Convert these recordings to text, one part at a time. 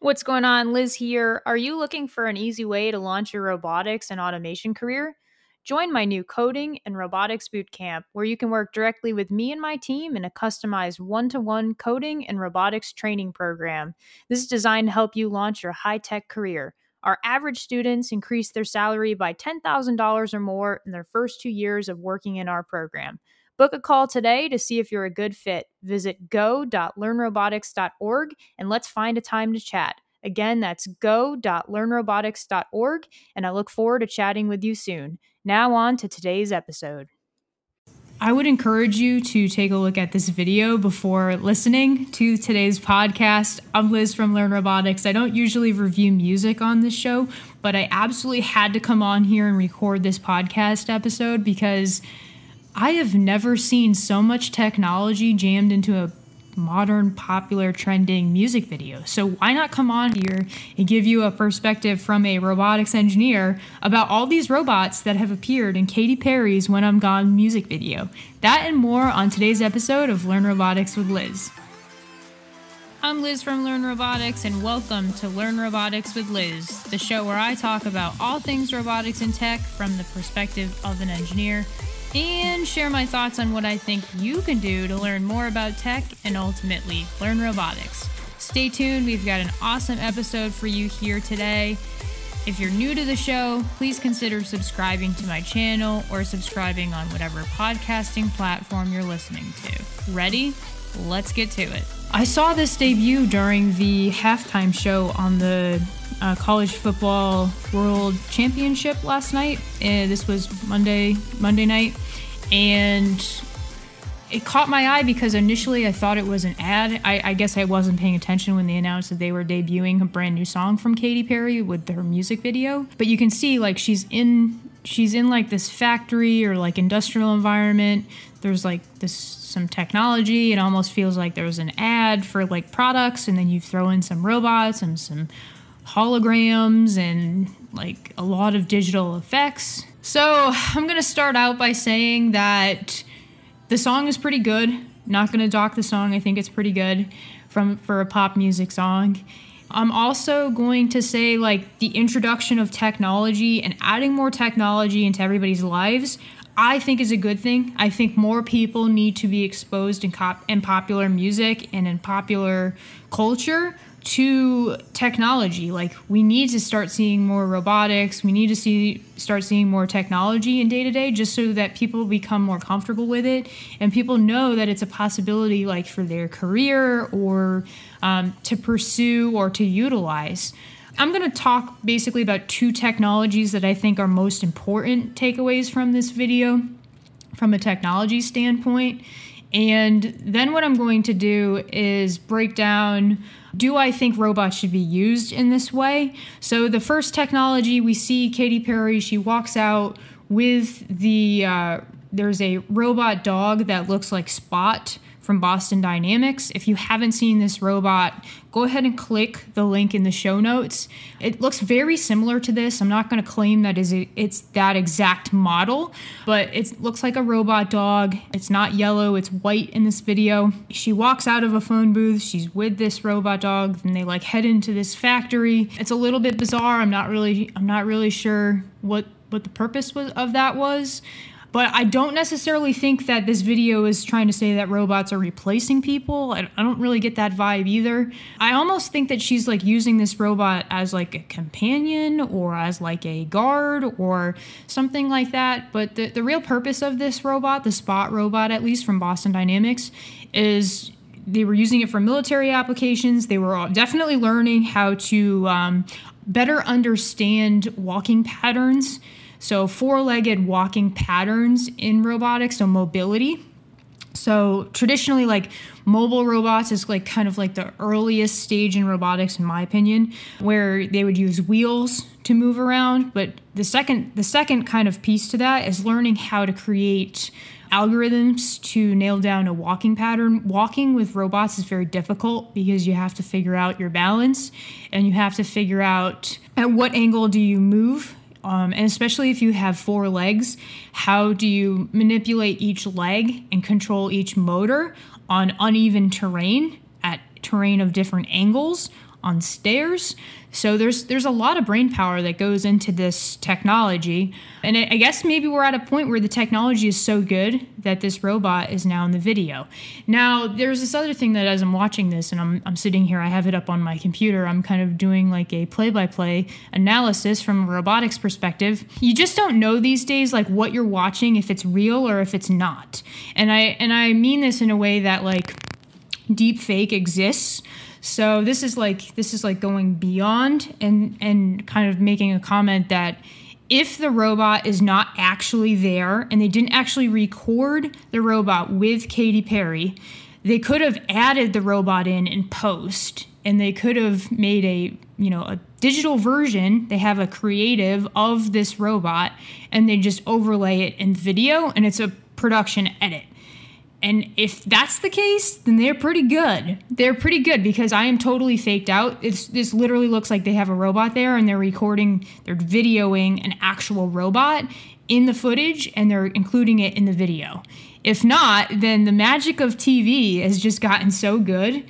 What's going on? Liz here. Are you looking for an easy way to launch your robotics and automation career? Join my new coding and robotics bootcamp, where you can work directly with me and my team in a customized one to one coding and robotics training program. This is designed to help you launch your high tech career. Our average students increase their salary by $10,000 or more in their first two years of working in our program. Book a call today to see if you're a good fit. Visit go.learnrobotics.org and let's find a time to chat. Again, that's go.learnrobotics.org, and I look forward to chatting with you soon. Now, on to today's episode. I would encourage you to take a look at this video before listening to today's podcast. I'm Liz from Learn Robotics. I don't usually review music on this show, but I absolutely had to come on here and record this podcast episode because I have never seen so much technology jammed into a modern, popular, trending music video. So why not come on here and give you a perspective from a robotics engineer about all these robots that have appeared in Katy Perry's When I'm Gone music video? That and more on today's episode of Learn Robotics with Liz. I'm Liz from Learn Robotics, and welcome to Learn Robotics with Liz, the show where I talk about all things robotics and tech from the perspective of an engineer and share my thoughts on what I think you can do to learn more about tech and ultimately learn robotics. Stay tuned, we've got an awesome episode for you here today. If you're new to the show, please consider subscribing to my channel or subscribing on whatever podcasting platform you're listening to. Ready? Let's get to it. I saw this debut during the halftime show on the uh, college football world championship last night. Uh, this was Monday Monday night, and it caught my eye because initially I thought it was an ad. I, I, guess I wasn't paying attention when they announced that they were debuting a brand new song from Katy Perry with her music video. But you can see like she's in she's in like this factory or like industrial environment. There's like this some technology. It almost feels like there's an ad for like products, and then you throw in some robots and some holograms and like a lot of digital effects. So I'm gonna start out by saying that the song is pretty good. Not gonna dock the song. I think it's pretty good from for a pop music song. I'm also going to say like the introduction of technology and adding more technology into everybody's lives. I think is a good thing. I think more people need to be exposed in, cop- in popular music and in popular culture to technology. Like we need to start seeing more robotics. We need to see start seeing more technology in day to day just so that people become more comfortable with it. And people know that it's a possibility like for their career or um, to pursue or to utilize i'm going to talk basically about two technologies that i think are most important takeaways from this video from a technology standpoint and then what i'm going to do is break down do I think robots should be used in this way? So, the first technology we see Katy Perry, she walks out with the, uh, there's a robot dog that looks like Spot from Boston Dynamics. If you haven't seen this robot, go ahead and click the link in the show notes. It looks very similar to this. I'm not going to claim that is it's that exact model, but it looks like a robot dog. It's not yellow, it's white in this video. She walks out of a phone booth. She's with this robot dog and they like head into this factory. It's a little bit bizarre. I'm not really I'm not really sure what what the purpose was of that was. But I don't necessarily think that this video is trying to say that robots are replacing people. I, I don't really get that vibe either. I almost think that she's like using this robot as like a companion or as like a guard or something like that. But the, the real purpose of this robot, the Spot robot at least from Boston Dynamics, is they were using it for military applications. They were definitely learning how to um, better understand walking patterns so, four legged walking patterns in robotics, so mobility. So, traditionally, like mobile robots is like kind of like the earliest stage in robotics, in my opinion, where they would use wheels to move around. But the second, the second kind of piece to that is learning how to create algorithms to nail down a walking pattern. Walking with robots is very difficult because you have to figure out your balance and you have to figure out at what angle do you move um, and especially if you have four legs, how do you manipulate each leg and control each motor on uneven terrain at terrain of different angles? On stairs. So there's there's a lot of brain power that goes into this technology, and I guess maybe we're at a point where the technology is so good that this robot is now in the video. Now there's this other thing that as I'm watching this and I'm I'm sitting here, I have it up on my computer. I'm kind of doing like a play-by-play analysis from a robotics perspective. You just don't know these days like what you're watching if it's real or if it's not, and I and I mean this in a way that like deep fake exists so this is like this is like going beyond and and kind of making a comment that if the robot is not actually there and they didn't actually record the robot with Katy Perry, they could have added the robot in in post and they could have made a you know a digital version. They have a creative of this robot and they just overlay it in video and it's a production edit and if that's the case, then they're pretty good. They're pretty good because I am totally faked out. It's this literally looks like they have a robot there and they're recording, they're videoing an actual robot in the footage and they're including it in the video. If not, then the magic of TV has just gotten so good.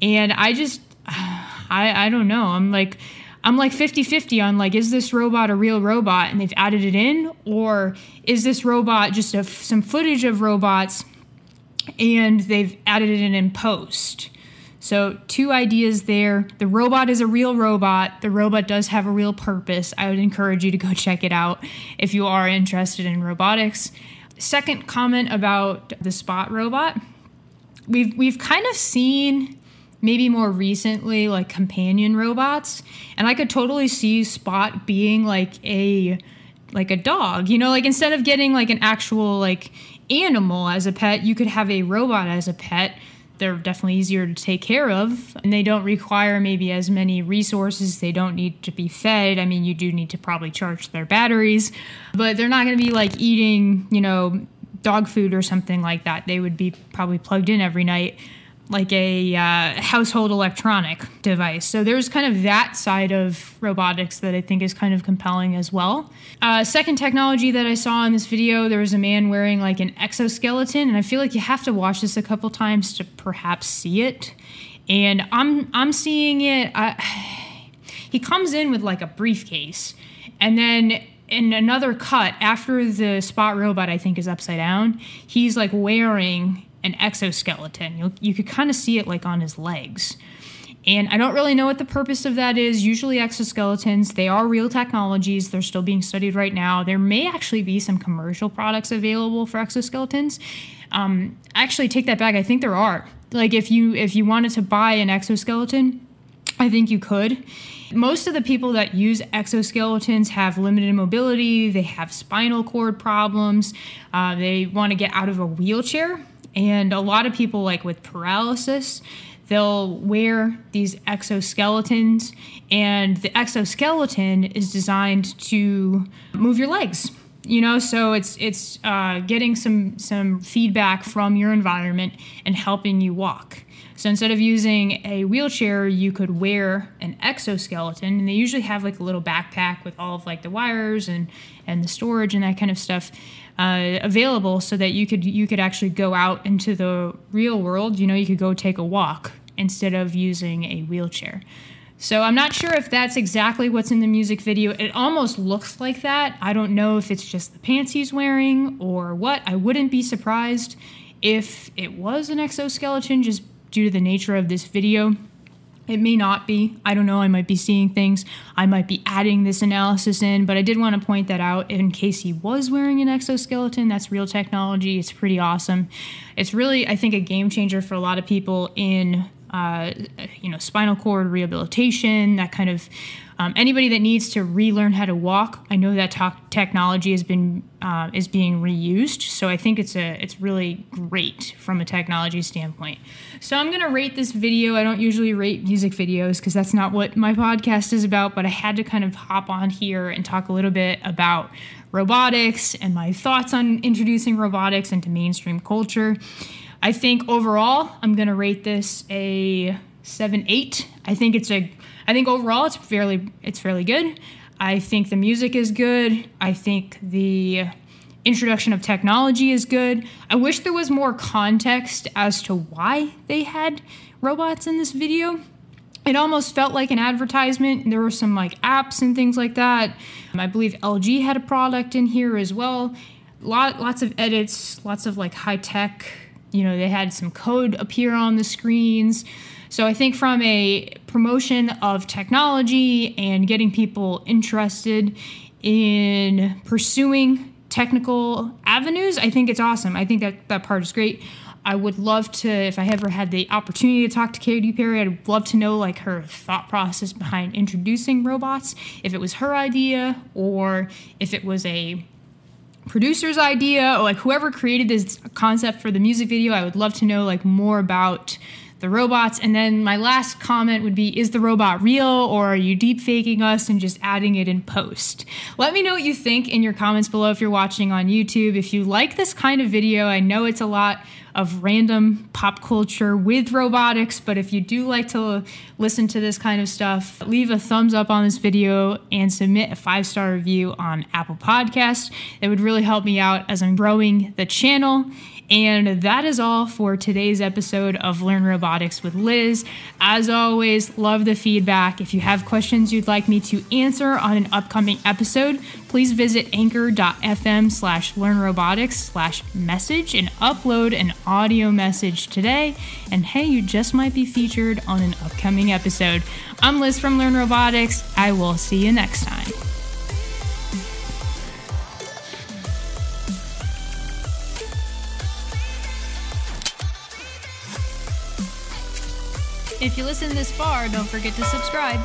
And I just I I don't know. I'm like I'm like 50-50 on like is this robot a real robot and they've added it in or is this robot just a, some footage of robots and they've added it in post. So, two ideas there. The robot is a real robot. The robot does have a real purpose. I would encourage you to go check it out if you are interested in robotics. Second comment about the Spot robot. We've we've kind of seen maybe more recently like companion robots, and I could totally see Spot being like a like a dog. You know, like instead of getting like an actual like animal as a pet, you could have a robot as a pet. They're definitely easier to take care of, and they don't require maybe as many resources. They don't need to be fed. I mean, you do need to probably charge their batteries, but they're not going to be like eating, you know, dog food or something like that. They would be probably plugged in every night like a uh, household electronic device. So there's kind of that side of robotics that I think is kind of compelling as well. Uh, second technology that I saw in this video, there was a man wearing like an exoskeleton, and I feel like you have to watch this a couple times to perhaps see it. And I'm I'm seeing it. Uh, he comes in with like a briefcase, and then in another cut after the spot robot I think is upside down, he's like wearing an exoskeleton. you you could kind of see it like on his legs. And I don't really know what the purpose of that is. Usually, exoskeletons, they are real technologies. They're still being studied right now. There may actually be some commercial products available for exoskeletons. Um, actually, take that back. I think there are. Like, if you if you wanted to buy an exoskeleton, I think you could. Most of the people that use exoskeletons have limited mobility, they have spinal cord problems, uh, they want to get out of a wheelchair. And a lot of people, like with paralysis, they'll wear these exoskeletons, and the exoskeleton is designed to move your legs. You know, so it's it's uh, getting some some feedback from your environment and helping you walk. So instead of using a wheelchair, you could wear an exoskeleton, and they usually have like a little backpack with all of like the wires and and the storage and that kind of stuff uh, available, so that you could you could actually go out into the real world. You know, you could go take a walk instead of using a wheelchair. So I'm not sure if that's exactly what's in the music video. It almost looks like that. I don't know if it's just the pants he's wearing or what. I wouldn't be surprised if it was an exoskeleton just due to the nature of this video. It may not be. I don't know. I might be seeing things. I might be adding this analysis in, but I did want to point that out in case he was wearing an exoskeleton. That's real technology. It's pretty awesome. It's really, I think, a game changer for a lot of people in, uh, you know, spinal cord rehabilitation, that kind of um, anybody that needs to relearn how to walk, I know that technology has been uh, is being reused, so I think it's a it's really great from a technology standpoint. So I'm gonna rate this video. I don't usually rate music videos because that's not what my podcast is about, but I had to kind of hop on here and talk a little bit about robotics and my thoughts on introducing robotics into mainstream culture. I think overall, I'm gonna rate this a seven eight. I think it's a I think overall it's fairly it's fairly good. I think the music is good. I think the introduction of technology is good. I wish there was more context as to why they had robots in this video. it almost felt like an advertisement. There were some like apps and things like that. I believe LG had a product in here as well. Lot, lots of edits, lots of like high tech. You know, they had some code appear on the screens. So I think from a promotion of technology and getting people interested in pursuing technical avenues, I think it's awesome. I think that that part is great. I would love to, if I ever had the opportunity to talk to Katy Perry, I'd love to know like her thought process behind introducing robots. If it was her idea or if it was a producer's idea or like whoever created this concept for the music video, I would love to know like more about the robots. And then my last comment would be Is the robot real or are you deep faking us and just adding it in post? Let me know what you think in your comments below if you're watching on YouTube. If you like this kind of video, I know it's a lot of random pop culture with robotics, but if you do like to listen to this kind of stuff, leave a thumbs up on this video and submit a five star review on Apple Podcast. It would really help me out as I'm growing the channel. And that is all for today's episode of Learn Robotics with Liz. As always, love the feedback. If you have questions you'd like me to answer on an upcoming episode, please visit anchor.fm slash learnrobotics slash message and upload an audio message today. And hey, you just might be featured on an upcoming episode. I'm Liz from Learn Robotics. I will see you next time. If you listen this far, don't forget to subscribe.